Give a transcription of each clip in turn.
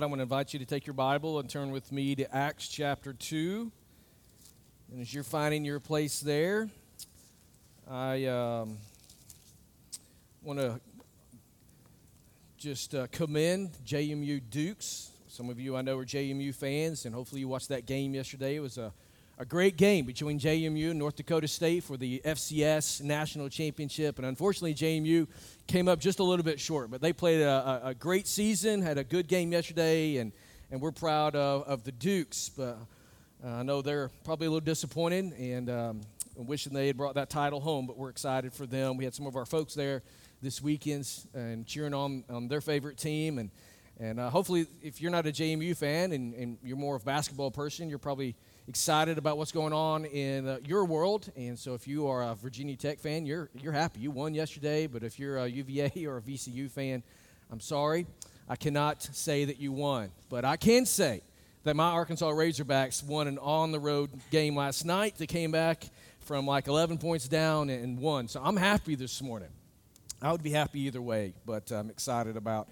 I'm going to invite you to take your Bible and turn with me to Acts chapter 2. And as you're finding your place there, I um, want to just uh, commend JMU Dukes. Some of you I know are JMU fans, and hopefully you watched that game yesterday. It was a, a great game between JMU and North Dakota State for the FCS National Championship. And unfortunately, JMU came up just a little bit short, but they played a, a, great season, had a good game yesterday, and, and we're proud of, of the Dukes. But uh, I know they're probably a little disappointed and um, wishing they had brought that title home, but we're excited for them. We had some of our folks there this weekend and cheering on, on their favorite team. And, and uh, hopefully, if you're not a JMU fan and, and you're more of a basketball person, you're probably excited about what's going on in uh, your world. And so, if you are a Virginia Tech fan, you're, you're happy. You won yesterday. But if you're a UVA or a VCU fan, I'm sorry. I cannot say that you won. But I can say that my Arkansas Razorbacks won an on the road game last night. They came back from like 11 points down and won. So I'm happy this morning. I would be happy either way, but I'm excited about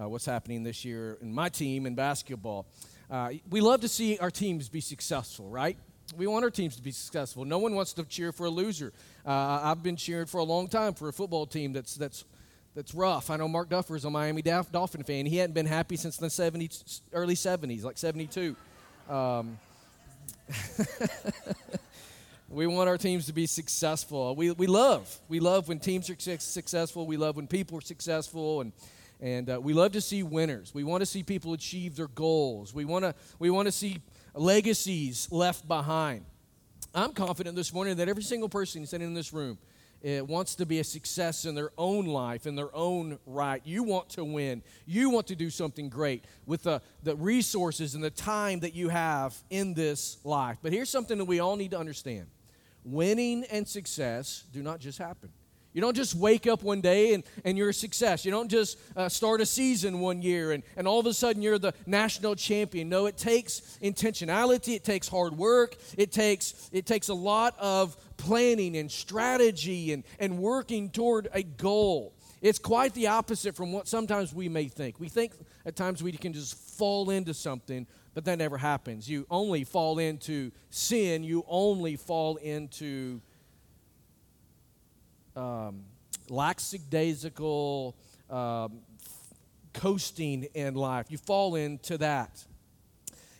uh, what's happening this year in my team in basketball. Uh, we love to see our teams be successful, right? We want our teams to be successful. No one wants to cheer for a loser. Uh, I've been cheering for a long time for a football team that's that's that's rough. I know Mark Duffer is a Miami Dolphin fan. He hadn't been happy since the 70s, early 70s, like 72. Um, we want our teams to be successful. We, we love. We love when teams are successful. We love when people are successful. And and uh, we love to see winners. We want to see people achieve their goals. We want to we want to see legacies left behind. I'm confident this morning that every single person sitting in this room uh, wants to be a success in their own life, in their own right. You want to win. You want to do something great with the, the resources and the time that you have in this life. But here's something that we all need to understand winning and success do not just happen. You don't just wake up one day and, and you're a success. You don't just uh, start a season one year and, and all of a sudden you're the national champion. No, it takes intentionality, it takes hard work, it takes, it takes a lot of planning and strategy and, and working toward a goal. It's quite the opposite from what sometimes we may think. We think at times we can just fall into something, but that never happens. You only fall into sin, you only fall into um, lackadaisical um, coasting in life. You fall into that.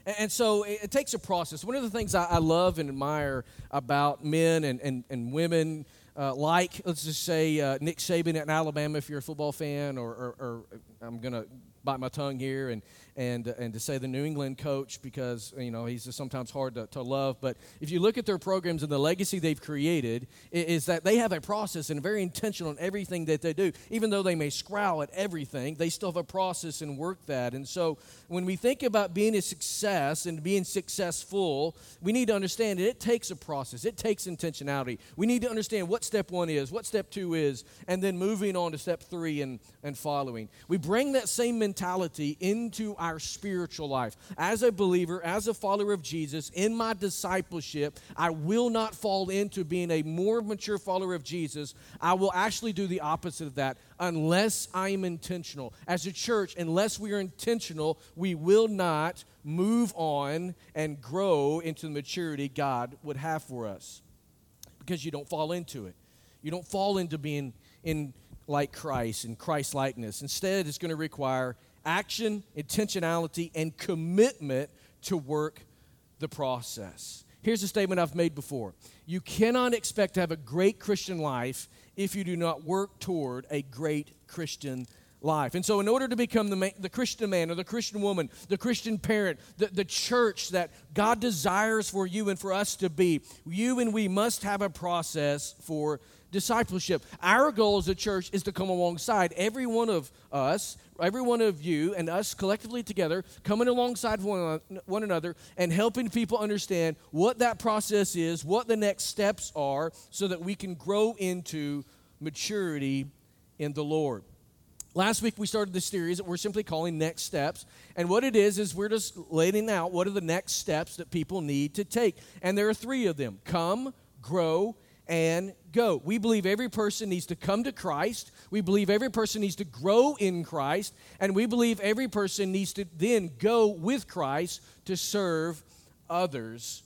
And, so it, it, takes a process. One of the things I, I love and admire about men and, and, and women, uh, like, let's just say, uh, Nick Saban in Alabama, if you're a football fan, or, or, or I'm going to bite my tongue here and, and, and to say the New England coach because, you know, he's sometimes hard to, to love. But if you look at their programs and the legacy they've created, is that they have a process and very intentional in everything that they do. Even though they may scrowl at everything, they still have a process and work that. And so when we think about being a success and being successful, we need to understand that it takes a process, it takes intentionality. We need to understand what step one is, what step two is, and then moving on to step three and, and following. We bring that same mentality into our spiritual life. As a believer, as a follower of Jesus, in my discipleship, I will not fall into being a more mature follower of Jesus. I will actually do the opposite of that unless I am intentional. As a church, unless we are intentional, we will not move on and grow into the maturity God would have for us because you don't fall into it. You don't fall into being in like Christ and Christ likeness. Instead, it's going to require action, intentionality, and commitment to work the process. Here's a statement I've made before You cannot expect to have a great Christian life if you do not work toward a great Christian life. And so, in order to become the, man, the Christian man or the Christian woman, the Christian parent, the, the church that God desires for you and for us to be, you and we must have a process for discipleship. Our goal as a church is to come alongside every one of us, every one of you, and us collectively together, coming alongside one, one another and helping people understand what that process is, what the next steps are, so that we can grow into maturity in the Lord. Last week we started this series that we're simply calling Next Steps. And what it is, is we're just laying out what are the next steps that people need to take. And there are three of them come, grow, and go. We believe every person needs to come to Christ. We believe every person needs to grow in Christ. And we believe every person needs to then go with Christ to serve others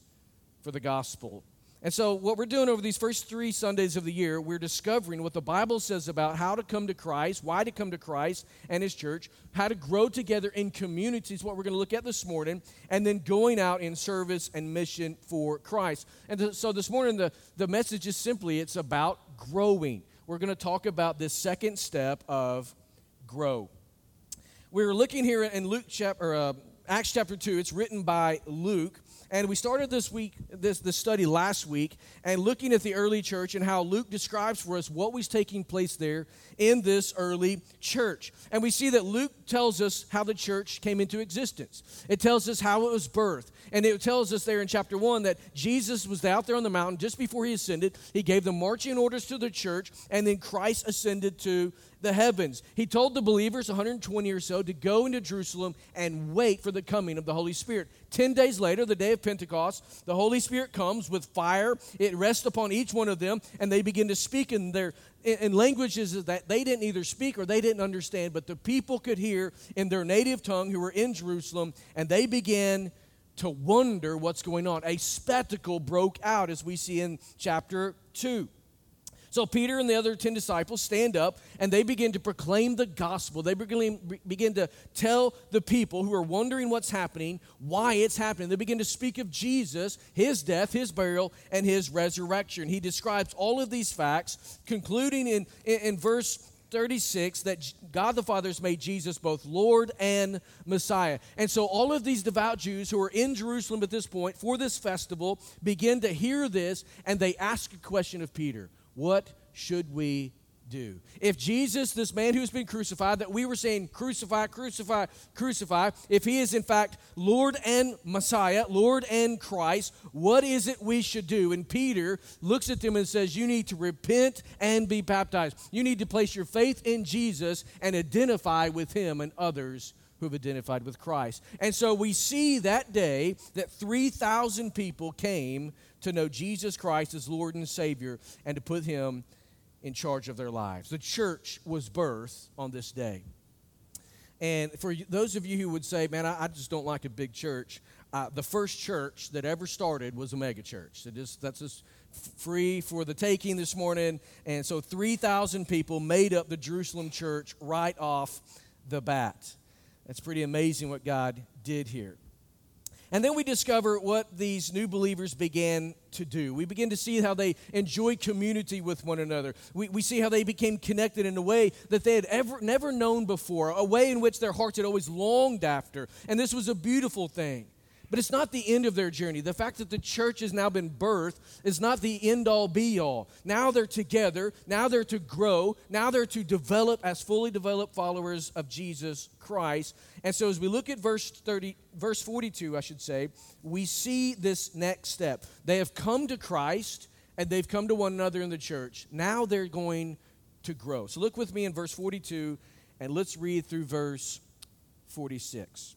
for the gospel. And so, what we're doing over these first three Sundays of the year, we're discovering what the Bible says about how to come to Christ, why to come to Christ and His church, how to grow together in communities, what we're going to look at this morning, and then going out in service and mission for Christ. And th- so, this morning, the, the message is simply it's about growing. We're going to talk about this second step of grow. We're looking here in Luke chapter, uh, Acts chapter 2. It's written by Luke. And we started this week, this, this study last week, and looking at the early church and how Luke describes for us what was taking place there in this early church. And we see that Luke tells us how the church came into existence. It tells us how it was birthed. And it tells us there in chapter 1 that Jesus was out there on the mountain just before he ascended. He gave the marching orders to the church, and then Christ ascended to the heavens. He told the believers, 120 or so, to go into Jerusalem and wait for the coming of the Holy Spirit. Ten days later, the day of Pentecost, the Holy Spirit comes with fire. It rests upon each one of them, and they begin to speak in their in languages that they didn't either speak or they didn't understand, but the people could hear in their native tongue who were in Jerusalem, and they began to wonder what's going on. A spectacle broke out, as we see in chapter 2. So Peter and the other 10 disciples stand up and they begin to proclaim the gospel. They begin, to tell the people who are wondering what's happening, why it's happening. They begin to speak of Jesus, his death, his burial, and his resurrection. He describes all of these facts, concluding in, in, in verse 36 that God the Father has made Jesus both Lord and Messiah. And so all of these devout Jews who are in Jerusalem at this point for this festival begin to hear this and they ask a question of Peter what should we do? If Jesus, this man who's been crucified, that we were saying crucify, crucify, crucify, if he is in fact Lord and Messiah, Lord and Christ, what is it we should do? And Peter looks at them and says, You need to repent and be baptized. You need to place your faith in Jesus and identify with him and others who have identified with Christ. And so we see that day that 3,000 people came to know Jesus Christ as Lord and Savior and to put Him in charge of their lives. The church was birthed on this day. And for those of you who would say, man, I, I just don't like a big church, uh, the first church that ever started was a megachurch. So just, that's just free for the taking this morning. And so 3,000 people made up the Jerusalem church right off the bat. That's pretty amazing what God did here. And then we discover what these new believers began to do. We begin to see how they enjoy community with one another. We, we see how they became connected in a way that they had ever never known before, a way in which their hearts had always longed after. And this was a beautiful thing. But it's not the end of their journey. The fact that the church has now been birthed is not the end all be all. Now they're together. Now they're to grow. Now they're to develop as fully developed followers of Jesus Christ. And so as we look at verse 30, verse 42, I should say, we see this next step. They have come to Christ and they've come to one another in the church. Now they're going to grow. So look with me in verse 42 and let's read through verse 46.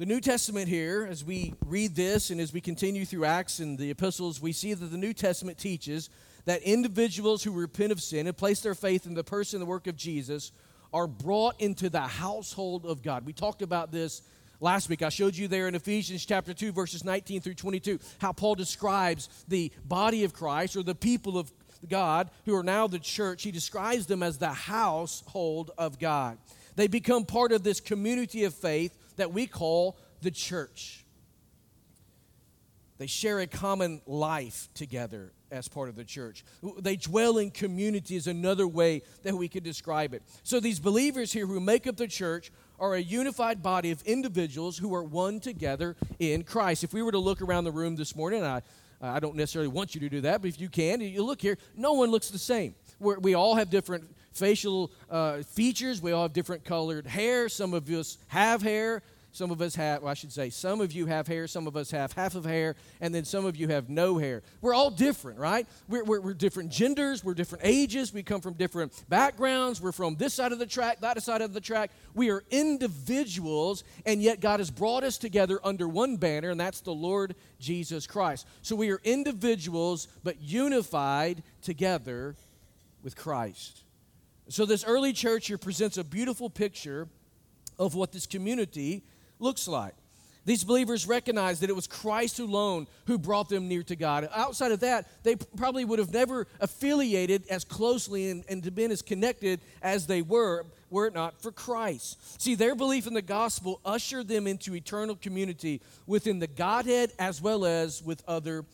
the New Testament here, as we read this and as we continue through Acts and the epistles, we see that the New Testament teaches that individuals who repent of sin and place their faith in the person and the work of Jesus are brought into the household of God. We talked about this last week. I showed you there in Ephesians chapter 2, verses 19 through 22, how Paul describes the body of Christ or the people of God who are now the church. He describes them as the household of God. They become part of this community of faith that we call the church. They share a common life together as part of the church. They dwell in community, is another way that we could describe it. So, these believers here who make up the church are a unified body of individuals who are one together in Christ. If we were to look around the room this morning, I I don't necessarily want you to do that, but if you can, you look here, no one looks the same. We're, we all have different facial uh, features. We all have different colored hair. Some of us have hair. Some of us have, well, I should say, some of you have hair, some of us have half of hair, and then some of you have no hair. We're all different, right? We're, we're, we're, different genders, we're different ages, we come from different backgrounds, we're from this side of the track, that side of the track. We are individuals, and yet God has brought us together under one banner, and that's the Lord Jesus Christ. So we are individuals, but unified together with Christ. So this early church here presents a beautiful picture of what this community looks like. These believers recognized that it was Christ alone who brought them near to God. Outside of that, they probably would have never affiliated as closely and, and been as connected as they were were it not for Christ. See, their belief in the gospel ushered them into eternal community within the Godhead as well as with other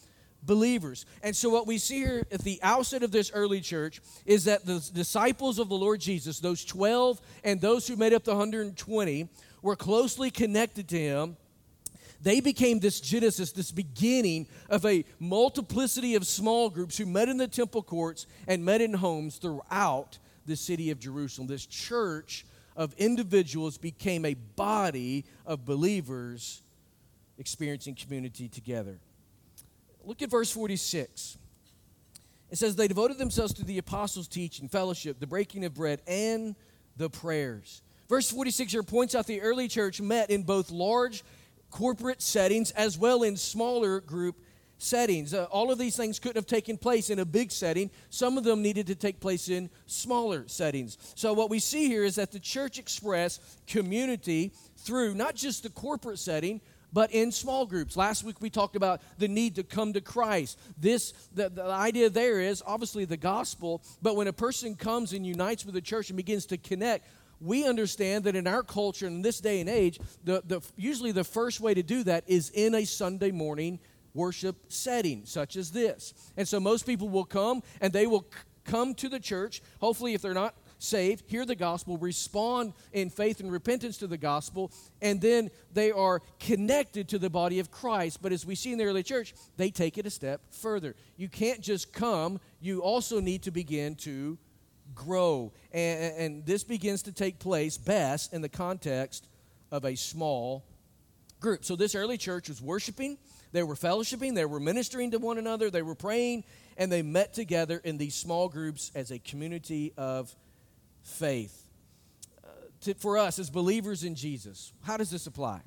believers. And so, what we see here at the outset of this early church is that the disciples of the Lord Jesus, those 12 and those who made up the 120, were closely connected to him, they became this genesis, this beginning of a multiplicity of small groups who met in the temple courts and met in homes throughout the city of Jerusalem. This church of individuals became a body of believers experiencing community together. Look at verse 46. It says, They devoted themselves to the apostles' teaching, fellowship, the breaking of bread, and the prayers. Verse 46 here points out the early church met in both large corporate settings as well in smaller group settings. Uh, all of these things couldn't have taken place in a big setting. Some of them needed to take place in smaller settings. So, what we see here is that the church expressed community through not just the corporate setting, but in small groups. Last week we talked about the need to come to Christ. This the, the idea there is obviously the gospel, but when a person comes and unites with the church and begins to connect, we understand that in our culture in this day and age, the, the, usually the first way to do that is in a Sunday morning worship setting, such as this. And so most people will come and they will c- come to the church. Hopefully, if they're not saved, hear the gospel, respond in faith and repentance to the gospel, and then they are connected to the body of Christ. But as we see in the early church, they take it a step further. You can't just come, you also need to begin to grow. And, and this begins to take place best in the context of a small group. So this early church was worshiping, they were fellowshipping, they were ministering to one another, they were praying, and they met together in these small groups as a community of faith. Uh, to, for us as believers in Jesus, how does this apply?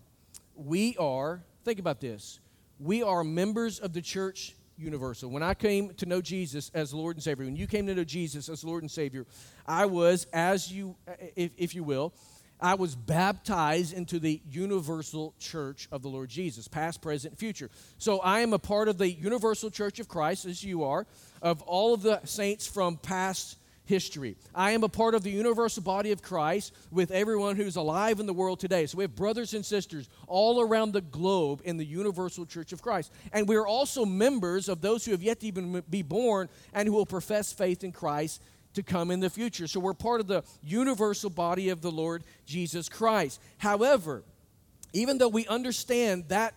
We are, think about this, we are members of the church universal. When I came to know Jesus as Lord and Savior, when you came to know Jesus as Lord and Savior, I was, as you, if, if you will, I was baptized into the universal church of the Lord Jesus, past, present, future. So I am a part of the universal church of Christ, as you are, of all of the saints from past history. I am a part of the universal body of Christ with everyone who's alive in the world today. So we have brothers and sisters all around the globe in the universal church of Christ. And we are also members of those who have yet to even be born and who will profess faith in Christ to come in the future. So we're part of the universal body of the Lord Jesus Christ. However, even though we understand that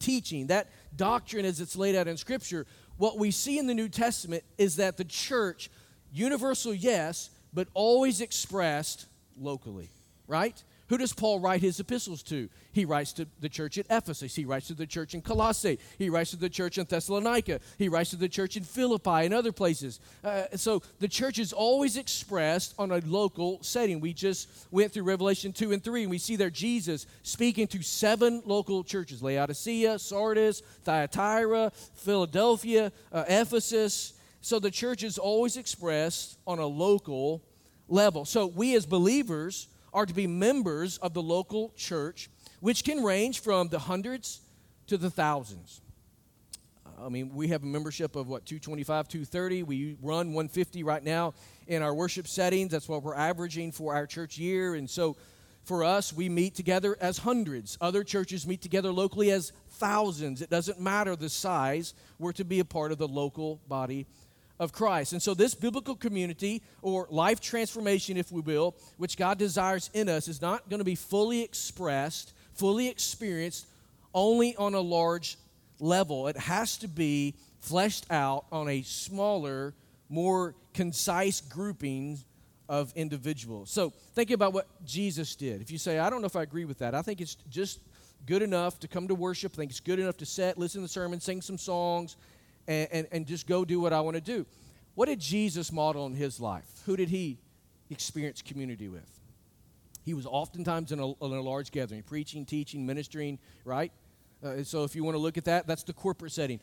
teaching, that doctrine as it's laid out in Scripture, what we see in the New Testament is that the church Universal, yes, but always expressed locally, right? Who does Paul write his epistles to? He writes to the church at Ephesus. He writes to the church in Colossae. He writes to the church in Thessalonica. He writes to the church in Philippi and other places. Uh, so the church is always expressed on a local setting. We just went through Revelation 2 and 3, and we see there Jesus speaking to seven local churches Laodicea, Sardis, Thyatira, Philadelphia, uh, Ephesus, so the church is always expressed on a local level. So we as believers are to be members of the local church, which can range from the hundreds to the thousands. I mean, we have a membership of what, 225, 230. We run 150 right now in our worship settings. That's what we're averaging for our church year. And so for us, we meet together as hundreds. Other churches meet together locally as thousands. It doesn't matter the size. We're to be a part of the local body of Christ. And so, this biblical community or life transformation, if we will, which God desires in us, is not going to be fully expressed, fully experienced only on a large level. It has to be fleshed out on a smaller, more concise grouping of individuals. So think about what Jesus did. If you say, I don't know if I agree with that, I think it's just good enough to come to worship. I think it's good enough to sit, listen to the sermon, sing some songs, and, and, and just go do what I want to do. What did Jesus model in his life? Who did he experience community with? He was oftentimes in a, in a large gathering, preaching, teaching, ministering, right? Uh, so if you want to look at that, that's the corporate setting.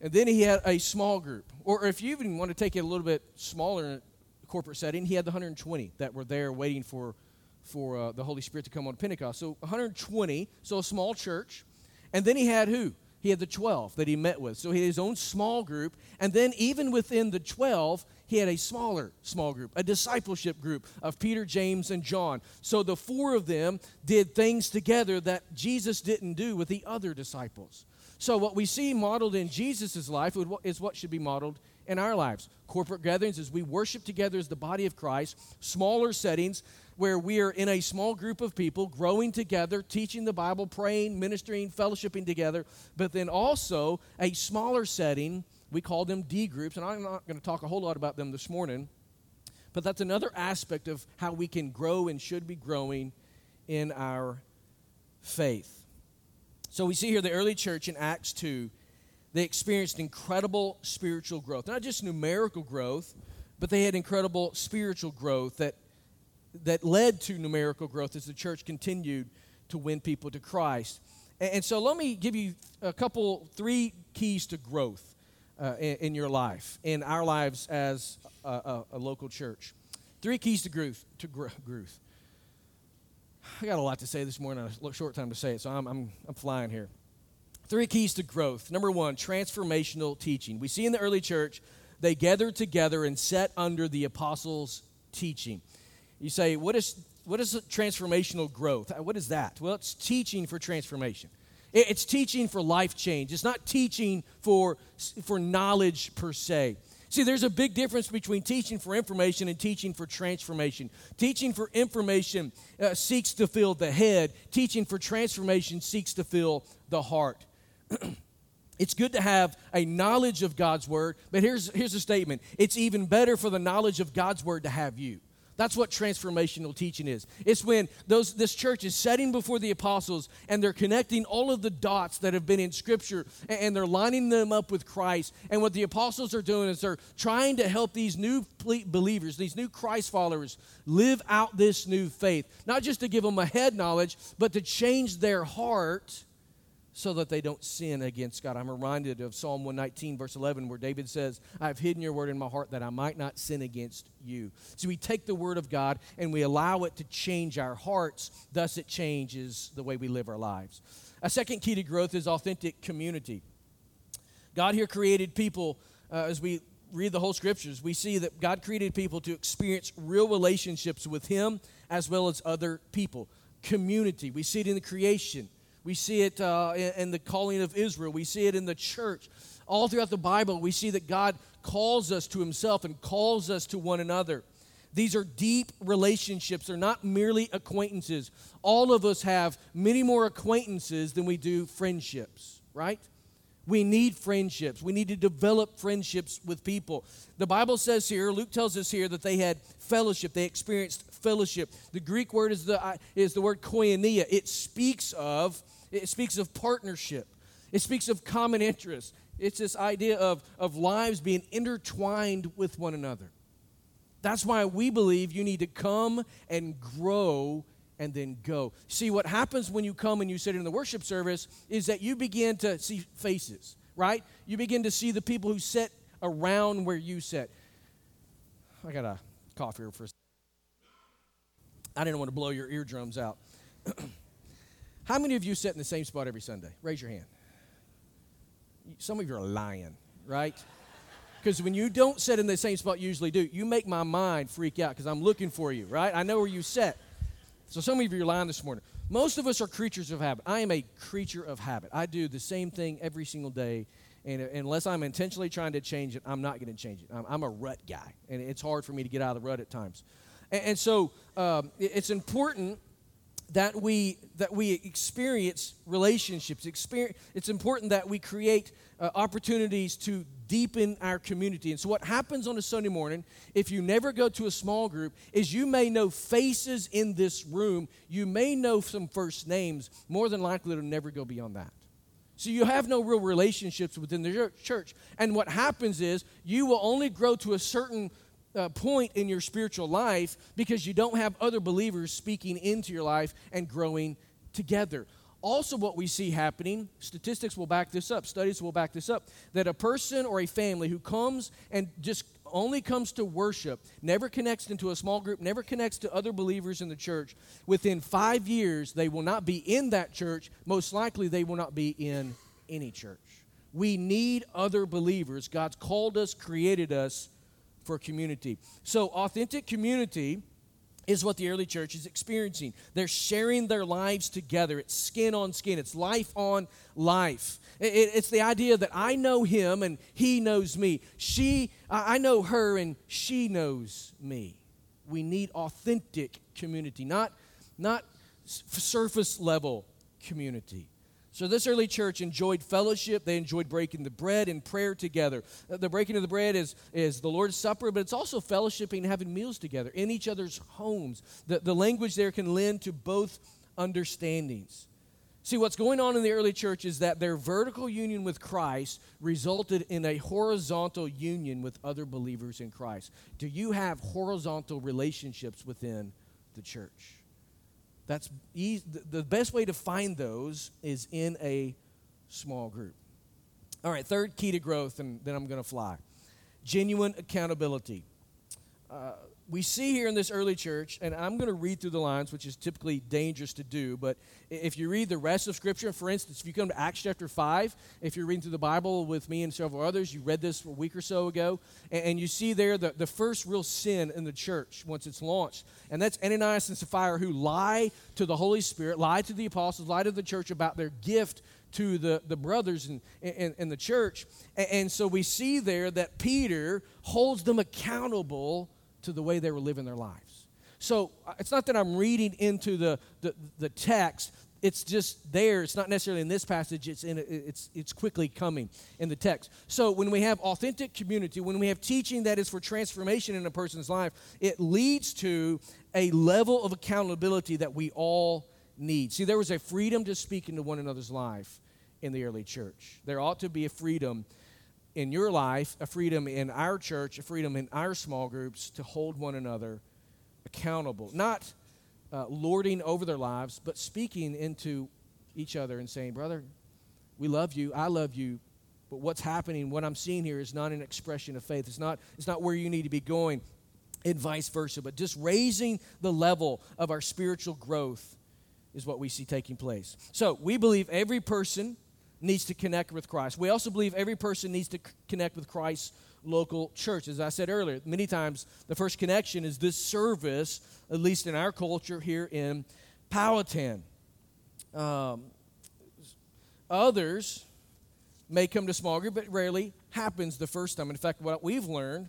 And then he had a small group. Or if you even want to take it a little bit smaller corporate setting, he had the 120 that were there waiting for, for uh, the Holy Spirit to come on Pentecost. So 120, so a small church. And then he had who? He had the 12 that he met with. So he had his own small group. And then, even within the 12, he had a smaller small group, a discipleship group of Peter, James, and John. So the four of them did things together that Jesus didn't do with the other disciples. So, what we see modeled in Jesus' life is what should be modeled in our lives. Corporate gatherings as we worship together as the body of Christ, smaller settings where we are in a small group of people growing together, teaching the Bible, praying, ministering, fellowshipping together, but then also a smaller setting. We call them D groups, and I'm not going to talk a whole lot about them this morning, but that's another aspect of how we can grow and should be growing in our faith. So we see here the early church in Acts 2, they experienced incredible spiritual growth. Not just numerical growth, but they had incredible spiritual growth that that led to numerical growth as the church continued to win people to Christ. And, so let me give you a couple, three keys to growth uh, in, in, your life, in our lives as a, a, a local church. Three keys to growth. To growth. I got a lot to say this morning, a short time to say it, so I'm, I'm, I'm flying here. Three keys to growth. Number one, transformational teaching. We see in the early church, they gathered together and sat under the apostles' teaching. You say, what is, what is transformational growth? Uh, what is that? Well, it's teaching for transformation. It's teaching for life change. It's not teaching for, for knowledge per se. See, there's a big difference between teaching for information and teaching for transformation. Teaching for information uh, seeks to fill the head, teaching for transformation seeks to fill the heart. it's good to have a knowledge of God's word, but here's, here's a statement it's even better for the knowledge of God's word to have you. That's what transformational teaching is. It's when those, this church is setting before the apostles and they're connecting all of the dots that have been in Scripture and they're lining them up with Christ. And what the apostles are doing is they're trying to help these new believers, these new Christ followers, live out this new faith. Not just to give them a head knowledge, but to change their heart so that they don't sin against God. I'm reminded of Psalm 119, verse 11, where David says, I've hidden your word in my heart that I might not sin against you. So we take the word of God and we allow it to change our hearts, thus, it changes the way we live our lives. A second key to growth is authentic community. God here created people, uh, as we read the whole scriptures, we see that God created people to experience real relationships with Him as well as other people. Community. We see it in the creation. We see it uh, in, the calling of Israel. We see it in the church. All throughout the Bible, we see that God calls us to Himself and calls us to one another. These are deep relationships, they're not merely acquaintances. All of us have many more acquaintances than we do friendships, right? We need friendships. We need to develop friendships with people. The Bible says here, Luke tells us here that they had fellowship. They experienced fellowship. The Greek word is the, uh, is the word koinonia. It speaks of it speaks of partnership, it speaks of common interest. It's this idea of, of lives being intertwined with one another. That's why we believe you need to come and grow and then go. See, what happens when you come and you sit in the worship service is that you begin to see faces, right? You begin to see the people who sit around where you sit. I got a cough here for I didn't want to blow your eardrums out. How many of you sit in the same spot every Sunday? Raise your hand. Some of you are lying, right? Because when you don't sit in the same spot you usually do, you make my mind freak out because I'm looking for you, right? I know where you sit. So some of you are lying this morning. Most of us are creatures of habit. I am a creature of habit. I do the same thing every single day. And unless I'm intentionally trying to change it, I'm not going to change it. I'm, I'm, a rut guy. And it's hard for me to get out of the rut at times. And, and so um, it's important that we that we experience relationships. Experience, it's important that we create uh, opportunities to deepen our community. And so, what happens on a Sunday morning, if you never go to a small group, is you may know faces in this room. You may know some first names. More than likely, it'll never go beyond that. So you have no real relationships within the church. And what happens is you will only grow to a certain uh, point in your spiritual life because you don't have other believers speaking into your life and growing together. Also, what we see happening, statistics will back this up, studies will back this up, that a person or a family who comes and just only comes to worship, never connects into a small group, never connects to other believers in the church, within five years, they will not be in that church. Most likely, they will not be in any church. We need other believers. God's called us, created us for community. So, authentic community is what the early church is experiencing. They're sharing their lives together. It's skin on skin, it's life on life. it's the idea that I know him and he knows me. She, I know her and she knows me. We need authentic community, not, not surface level community. So, this early church enjoyed fellowship. They enjoyed breaking the bread and prayer together. Uh, the breaking of the bread is, is the Lord's Supper, but it's also fellowshipping and having meals together in each other's homes. The, the language there can lend to both understandings. See, what's going on in the early church is that their vertical union with Christ resulted in a horizontal union with other believers in Christ. Do you have horizontal relationships within the church? That's easy, the best way to find those is in a small group. All right, third key to growth, and then I'm going to fly. Genuine accountability. Uh, we see here in this early church, and I'm going to read through the lines, which is typically dangerous to do, but if you read the rest of Scripture, for instance, if you come to Acts chapter 5, if you're reading through the Bible with me and several others, you read this a week or so ago, and, you see there the, the first real sin in the church once it's launched, and that's Ananias and Sapphira who lie to the Holy Spirit, lie to the apostles, lie to the church about their gift to the, the brothers in, in, in the church. And, and so we see there that Peter holds them accountable to the way they were living their lives. So uh, it's not that I'm reading into the, the, the text, it's just there. It's not necessarily in this passage, it's, in, it's, it's quickly coming in the text. So when we have authentic community, when we have teaching that is for transformation in a person's life, it leads to a level of accountability that we all need. See, there was a freedom to speak into one another's life in the early church. There ought to be a freedom in your life, a freedom in our church, a freedom in our small groups to hold one another accountable. Not uh, lording over their lives, but speaking into each other and saying, Brother, we love you, I love you, but what's happening, what I'm seeing here is not an expression of faith. It's not, it's not where you need to be going, and vice versa. But just raising the level of our spiritual growth is what we see taking place. So we believe every person needs to connect with Christ. We also believe every person needs to c- connect with Christ's local church. As I said earlier, many times the first connection is this service, at least in our culture here in Powhatan. Um, others may come to small group, but rarely happens the first time. In fact, what we've learned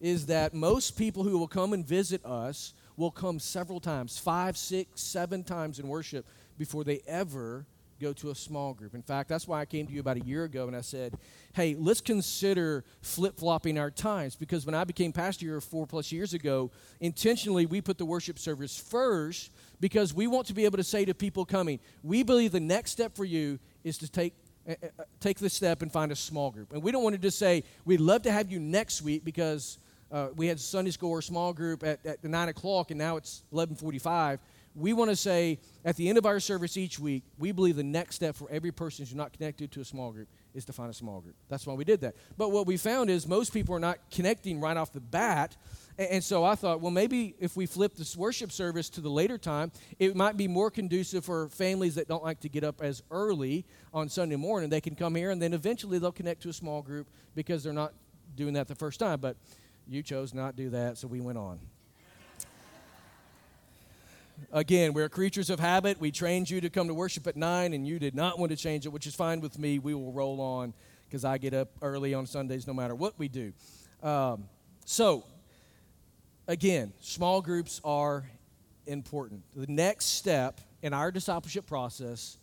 is that most people who will come and visit us will come several times five, six, seven times in worship before they ever go to a small group. In fact, that's why I came to you about a year ago and I said, hey, let's consider flip flopping our times because when I became pastor here four plus years ago, intentionally we put the worship service first because we want to be able to say to people coming, we believe the next step for you is to take uh, uh, take the step and find a small group. And we don't want to just say, we'd love to have you next week because uh, we had Sunday school or small group at, at 9 o'clock and now it's 1145 we want to say at the end of our service each week, we believe the next step for every person who's not connected to a small group is to find a small group. That's why we did that. But what we found is most people are not connecting right off the bat. And so I thought, well, maybe if we flip this worship service to the later time, it might be more conducive for families that don't like to get up as early on Sunday morning. They can come here and then eventually they'll connect to a small group because they're not doing that the first time. But you chose not to do that, so we went on. Again, we're creatures of habit. We trained you to come to worship at 9, and you did not want to change it, which is fine with me. We will roll on because I get up early on Sundays no matter what we do. Um, so, again, small groups are important. The next step in our discipleship process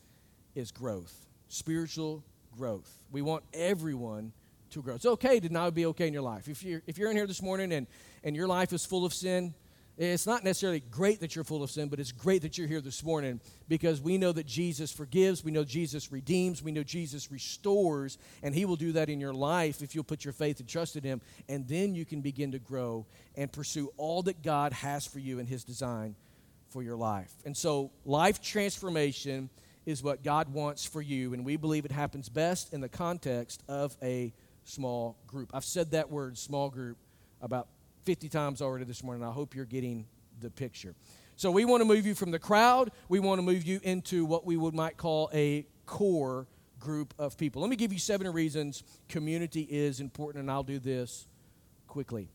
is growth, spiritual growth. We want everyone to grow. It's okay to not be okay in your life. If you're, if you're in here this morning and, and your life is full of sin, it's not necessarily great that you're full of sin, but it's great that you're here this morning because we know that Jesus forgives, we know Jesus redeems, we know Jesus restores, and He will do that in your life if you'll put your faith and trust in Him. And then you can begin to grow and pursue all that God has for you in His design for your life. And so, life transformation is what God wants for you, and we believe it happens best in the context of a small group. I've said that word, small group, about 50 times already this morning. I hope you're getting the picture. So we want to move you from the crowd. We want to move you into what we would might call a core group of people. Let me give you seven reasons community is important, and I'll do this quickly.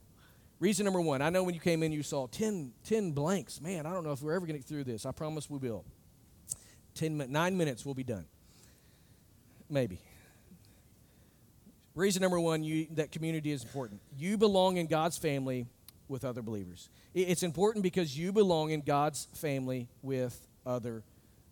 Reason number one, I know when you came in, you saw 10, 10 blanks. Man, I don't know if we're ever going to get through this. I promise we will. 10, nine minutes, we'll be done. Maybe. Reason number one you, that community is important. You belong in God's family with other believers. It's important because you belong in God's family with other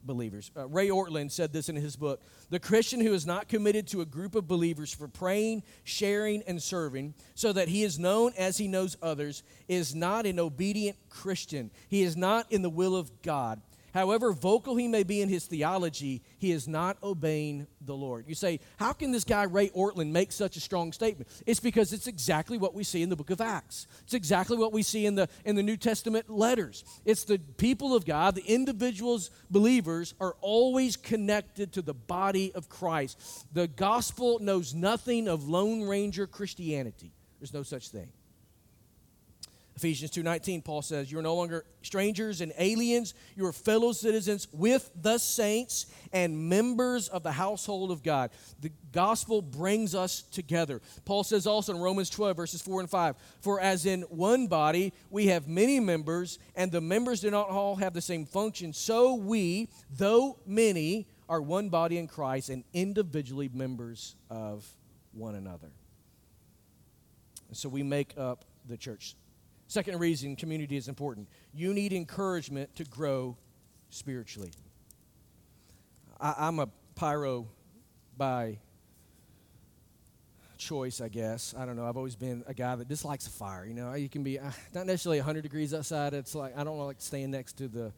believers. Uh, Ray Ortlund said this in his book The Christian who is not committed to a group of believers for praying, sharing, and serving so that he is known as he knows others is not an obedient Christian. He is not in the will of God. However vocal he may be in his theology, he is not obeying the Lord. You say, how can this guy, Ray Ortlund make such a strong statement? It's because it's exactly what we see in the book of Acts. It's exactly what we see in the, in the New Testament letters. It's the people of God, the individuals, believers, are always connected to the body of Christ. The gospel knows nothing of Lone Ranger Christianity, there's no such thing. Ephesians 2:19 Paul says, "You are no longer strangers and aliens, you are fellow citizens with the saints and members of the household of God." The gospel brings us together. Paul says also in Romans 12 verses 4 and 5, "For as in one body we have many members, and the members do not all have the same function, so we, though many, are one body in Christ and individually members of one another." And so we make up the church. Second reason community is important you need encouragement to grow spiritually. I, am a pyro by choice, I guess. I don't know. I've always been a guy that dislikes the fire. You know, you can be uh, not necessarily 100 degrees outside. It's like I don't like staying next to the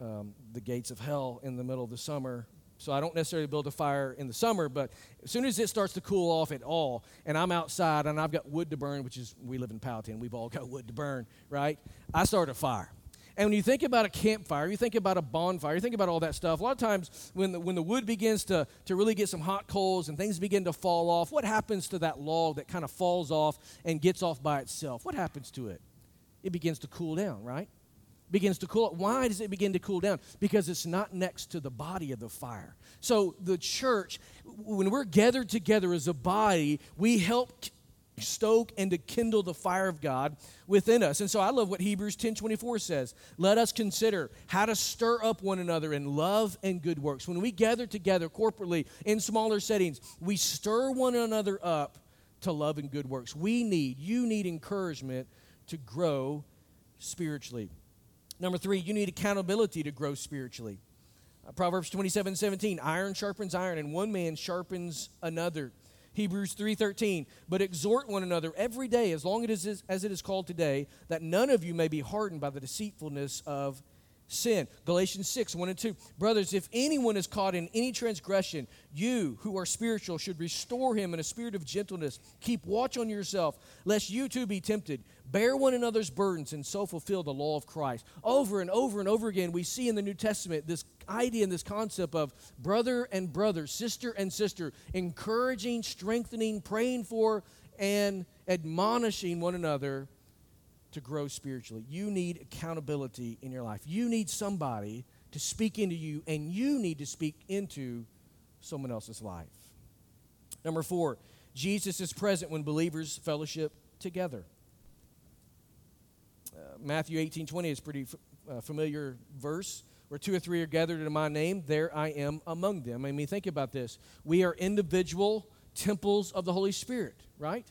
um, the gates of hell in the middle of the summer so I don't necessarily build a fire in the summer, but as soon as it starts to cool off at all, and I'm outside and I've got wood to burn, which is, we live in Powhatan, we've all got wood to burn, right? I start a fire. And when you think about a campfire, you think about a bonfire, you think about all that stuff. A lot of times when the, when the wood begins to, to really get some hot coals and things begin to fall off, what happens to that log that kind of falls off and gets off by itself? What happens to it? It begins to cool down, right? Begins to cool. Why does it begin to cool down? Because it's not next to the body of the fire. So the church, when we're gathered together as a body, we help stoke and to kindle the fire of God within us. And so I love what Hebrews 10:24 says. Let us consider how to stir up one another in love and good works. When we gather together corporately in smaller settings, we stir one another up to love and good works. We need, you need encouragement to grow spiritually. Number three, you need accountability to grow spiritually. Uh, Proverbs 27 17, iron sharpens iron, and one man sharpens another. Hebrews 3:13, but exhort one another every day as long as it, is, as it is called today, that none of you may be hardened by the deceitfulness of sin. Galatians 6, 1 and 2. Brothers, if anyone is caught in any transgression, you who are spiritual should restore him in a spirit of gentleness. Keep watch on yourself, lest you too be tempted. Bear one another's burdens and so fulfill the law of Christ. Over and over and over again, we see in the New Testament this idea and this concept of brother and brother, sister and sister, encouraging, strengthening, praying for, and admonishing one another to grow spiritually. You need accountability in your life. You need somebody to speak into you, and you need to speak into someone else's life. Number four, Jesus is present when believers fellowship together. Uh, Matthew 18 20 is pretty f- uh, familiar verse. Where two or three are gathered in my name, there I am among them. I mean, think about this. We are individual temples of the Holy Spirit, right?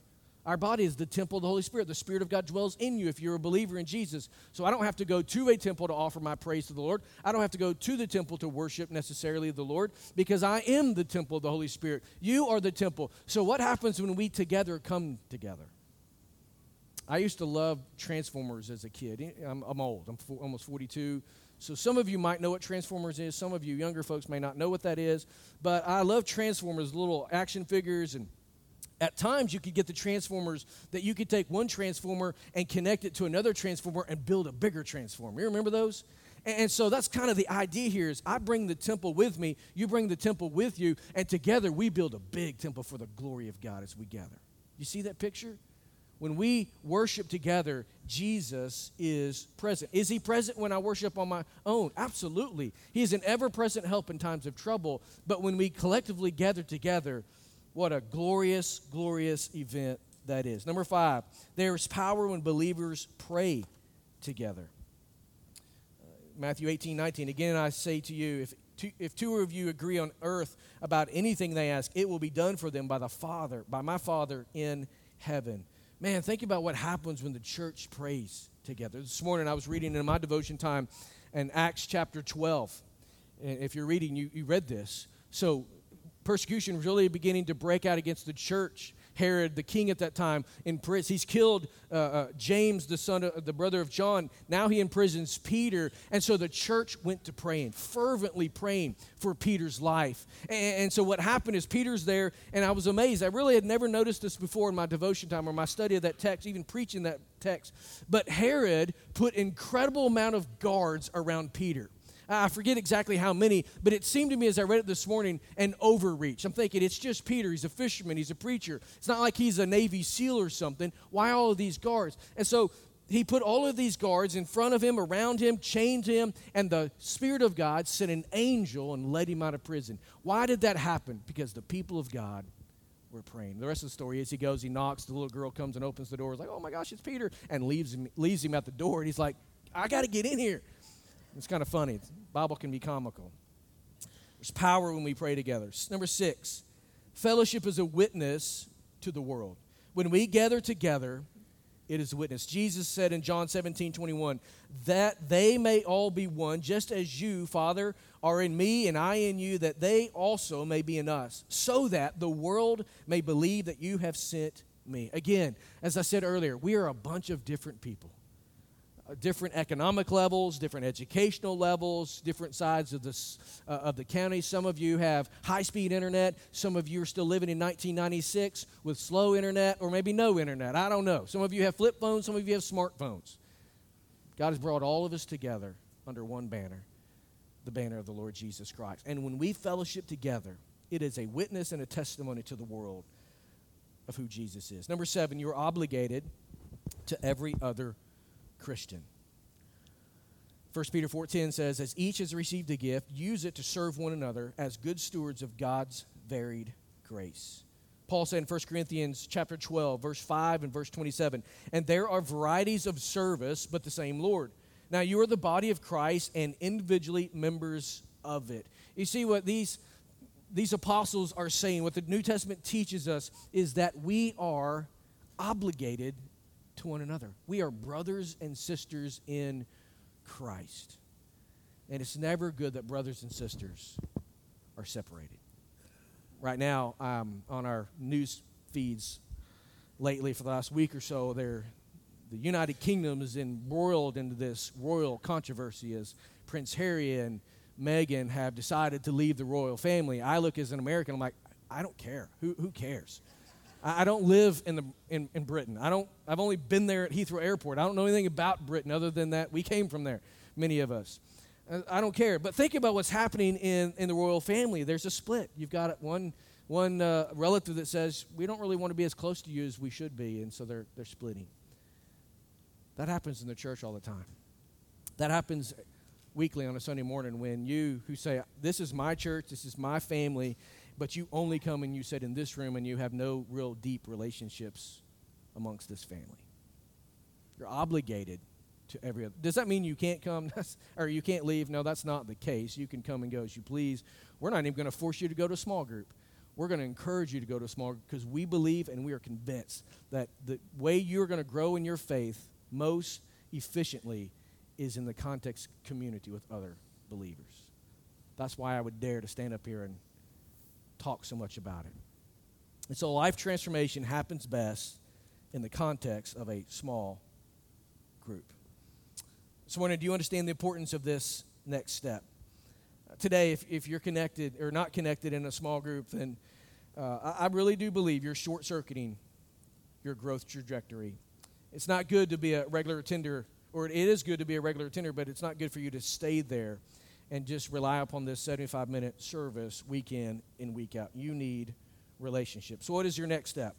Our body is the temple of the Holy Spirit. The Spirit of God dwells in you if you're a believer in Jesus. So I don't have to go to a temple to offer my praise to the Lord. I don't have to go to the temple to worship necessarily the Lord because I am the temple of the Holy Spirit. You are the temple. So what happens when we together come together? I used to love Transformers as a kid. I'm, I'm old, I'm for, almost 42. So some of you might know what Transformers is. Some of you younger folks may not know what that is. But I love Transformers, little action figures and at times you could get the transformers that you could take one transformer and connect it to another transformer and build a bigger transformer you remember those and so that's kind of the idea here is i bring the temple with me you bring the temple with you and together we build a big temple for the glory of god as we gather you see that picture when we worship together, Jesus is present. Is he present when I worship on my own? Absolutely. He is an ever present help in times of trouble. But when we collectively gather together, what a glorious, glorious event that is. Number five, there is power when believers pray together. Matthew 18, 19. Again, I say to you, if two, if two of you agree on earth about anything they ask, it will be done for them by the Father, by my Father in heaven. Man, think about what happens when the church prays together. This morning I was reading in my devotion time in Acts chapter 12. And if you're reading, you, you read this. So persecution was really beginning to break out against the church. Herod, the king at that time, in prison. He's killed uh, uh, James, the son of the brother of John. Now he imprisons Peter, and so the church went to praying, fervently praying for Peter's life. And, and so what happened is Peter's there, and I was amazed. I really had never noticed this before in my devotion time or my study of that text, even preaching that text. But Herod put incredible amount of guards around Peter. I forget exactly how many, but it seemed to me as I read it this morning an overreach. I'm thinking it's just Peter. He's a fisherman, he's a preacher. It's not like he's a Navy SEAL or something. Why all of these guards? And so he put all of these guards in front of him, around him, chained him, and the Spirit of God sent an angel and led him out of prison. Why did that happen? Because the people of God were praying. The rest of the story is he goes, he knocks, the little girl comes and opens the door. He's like, oh my gosh, it's Peter, and leaves him, leaves him at the door. And he's like, I got to get in here. It's kind of funny. The Bible can be comical. There's power when we pray together. Number six, fellowship is a witness to the world. When we gather together, it is a witness. Jesus said in John 17, 21, that they may all be one, just as you, Father, are in me and I in you, that they also may be in us, so that the world may believe that you have sent me. Again, as I said earlier, we are a bunch of different people different economic levels, different educational levels, different sides of, this, uh, of the county. Some of you have high speed internet. Some of you are still living in 1996 with slow internet or maybe no internet. I don't know. Some of you have flip phones, some of you have smartphones. God has brought all of us together under one banner the banner of the Lord Jesus Christ. And when we fellowship together, it is a witness and a testimony to the world of who Jesus is. Number seven, you're obligated to every other Christian. 1 Peter 4:10 says, "As each has received a gift, use it to serve one another as good stewards of God's varied grace." Paul said in 1 Corinthians chapter 12, verse 5 and verse 27, "And there are varieties of service, but the same Lord. Now you are the body of Christ and individually members of it." You see what these these apostles are saying, what the New Testament teaches us is that we are obligated to one another. We are brothers and sisters in Christ. And it's never good that brothers and sisters are separated. Right now, um, on our news feeds lately for the last week or so, the United Kingdom is embroiled into this royal controversy as Prince Harry and Meghan have decided to leave the royal family. I look as an American, I'm like, I don't care. Who, who cares? I don't live in, the, in, in Britain. I don't, I've only been there at Heathrow Airport. I don't know anything about Britain other than that we came from there, many of us. I don't care. But think about what's happening in, in the royal family. There's a split. You've got one, one uh, relative that says, We don't really want to be as close to you as we should be, and so they're, they're splitting. That happens in the church all the time. That happens weekly on a Sunday morning when you who say, This is my church, this is my family, but you only come and you sit in this room and you have no real deep relationships amongst this family. You're obligated to every other. Does that mean you can't come or you can't leave? No, that's not the case. You can come and go as you please. We're not even going to force you to go to a small group. we're going to encourage you to go to a small group because we believe and we are convinced that the way you're going to grow in your faith most efficiently is in the context community with other believers. That's why I would dare to stand up here and talk so much about it. And so life transformation happens best in the context of a small group. So, Warner, do you understand the importance of this next step? Today, if, if you're connected or not connected in a small group, then uh, I, I really do believe you're short circuiting your growth trajectory. It's not good to be a regular attender, or it is good to be a regular attender, but it's not good for you to stay there and just rely upon this 75 minute service week in and week out. You need relationships. So, what is your next step?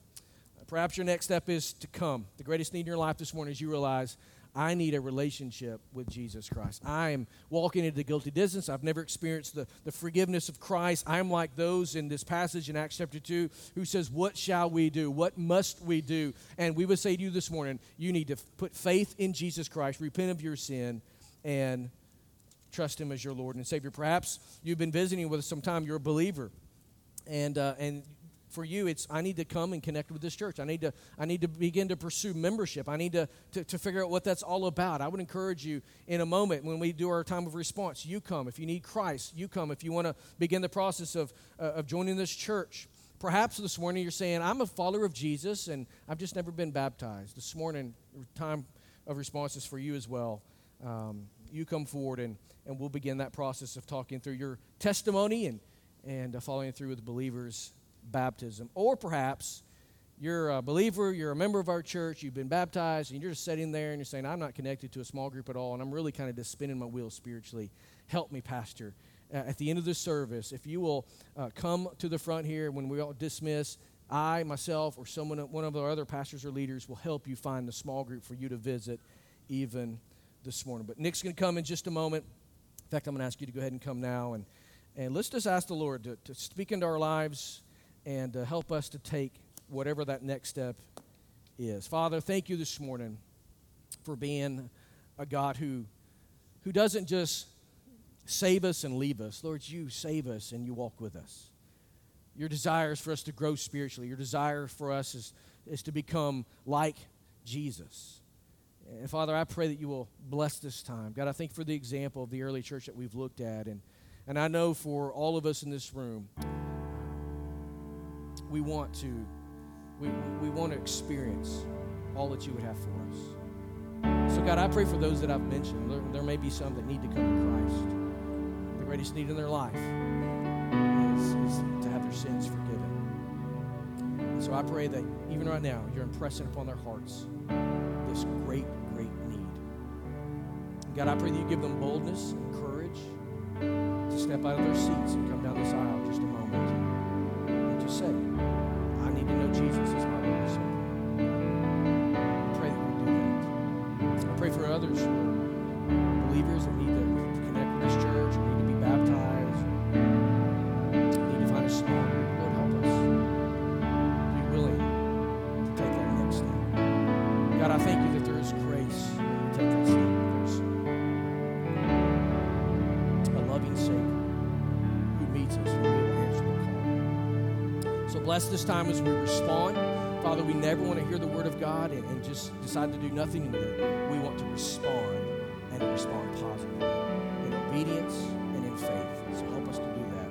Perhaps your next step is to come. The greatest need in your life this morning is you realize I need a relationship with Jesus Christ. I am walking into the guilty distance. I've never experienced the, the forgiveness of Christ. I'm like those in this passage in Acts chapter 2 who says, What shall we do? What must we do? And we would say to you this morning, you need to put faith in Jesus Christ, repent of your sin, and trust Him as your Lord and Savior. Perhaps you've been visiting with us sometime, you're a believer. And, uh, and for you it's i need to come and connect with this church. I need to i need to begin to pursue membership. I need to, to, to figure out what that's all about. I would encourage you in a moment when we do our time of response. You come if you need christ. You come if you want to begin the process of, uh, of joining this church. Perhaps this morning you're saying i'm a follower of jesus and i've just never been baptized. This morning time of response is for you as well. Um, you come forward and, and we'll begin that process of talking through your testimony and, and uh, following through with believers baptism. Or perhaps you're a believer, you're a member of our church, you've been baptized, and you're just sitting there and you're saying, I'm not connected to a small group at all, and I'm really kind of just spinning my wheels spiritually. Help me, Pastor. Uh, at the end of the service, if you will uh, come to the front here when we all dismiss, I, myself, or someone, one of our other pastors or leaders will help you find the small group for you to visit even this morning. But Nick's going to come in just a moment. In fact, I'm going to ask you to go ahead and come now. And, and let's just ask the Lord to, to speak into our lives and uh, help us to take whatever that next step is. Father, thank you this morning for being a God who, who doesn't just save us and leave us. Lord, you save us and you walk with us. Your desire is for us to grow spiritually. Your desire for us is, is to become like Jesus. And Father, I pray that you will bless this time. God, I thank for the example of the early church that we've looked at. And, and I know for all of us in this room, we want to we, we want to experience all that you would have for us. So, God, I pray for those that I've mentioned. There, there may be some that need to come to Christ. The greatest need in their life is, is to have their sins forgiven. So I pray that even right now, you're impressing upon their hearts this great, great need. God, I pray that you give them boldness and courage to step out of their seats and come down this aisle just a moment and to say, I need to know Jesus bless this time as we respond. Father, we never want to hear the word of God and, and just decide to do nothing with it. We want to respond and respond positively in obedience and in faith. So help us to do that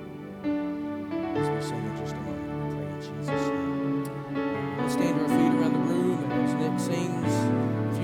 as we sing in just a moment. We pray in Jesus' name. Let's stand to our feet around the room and as Nick sings.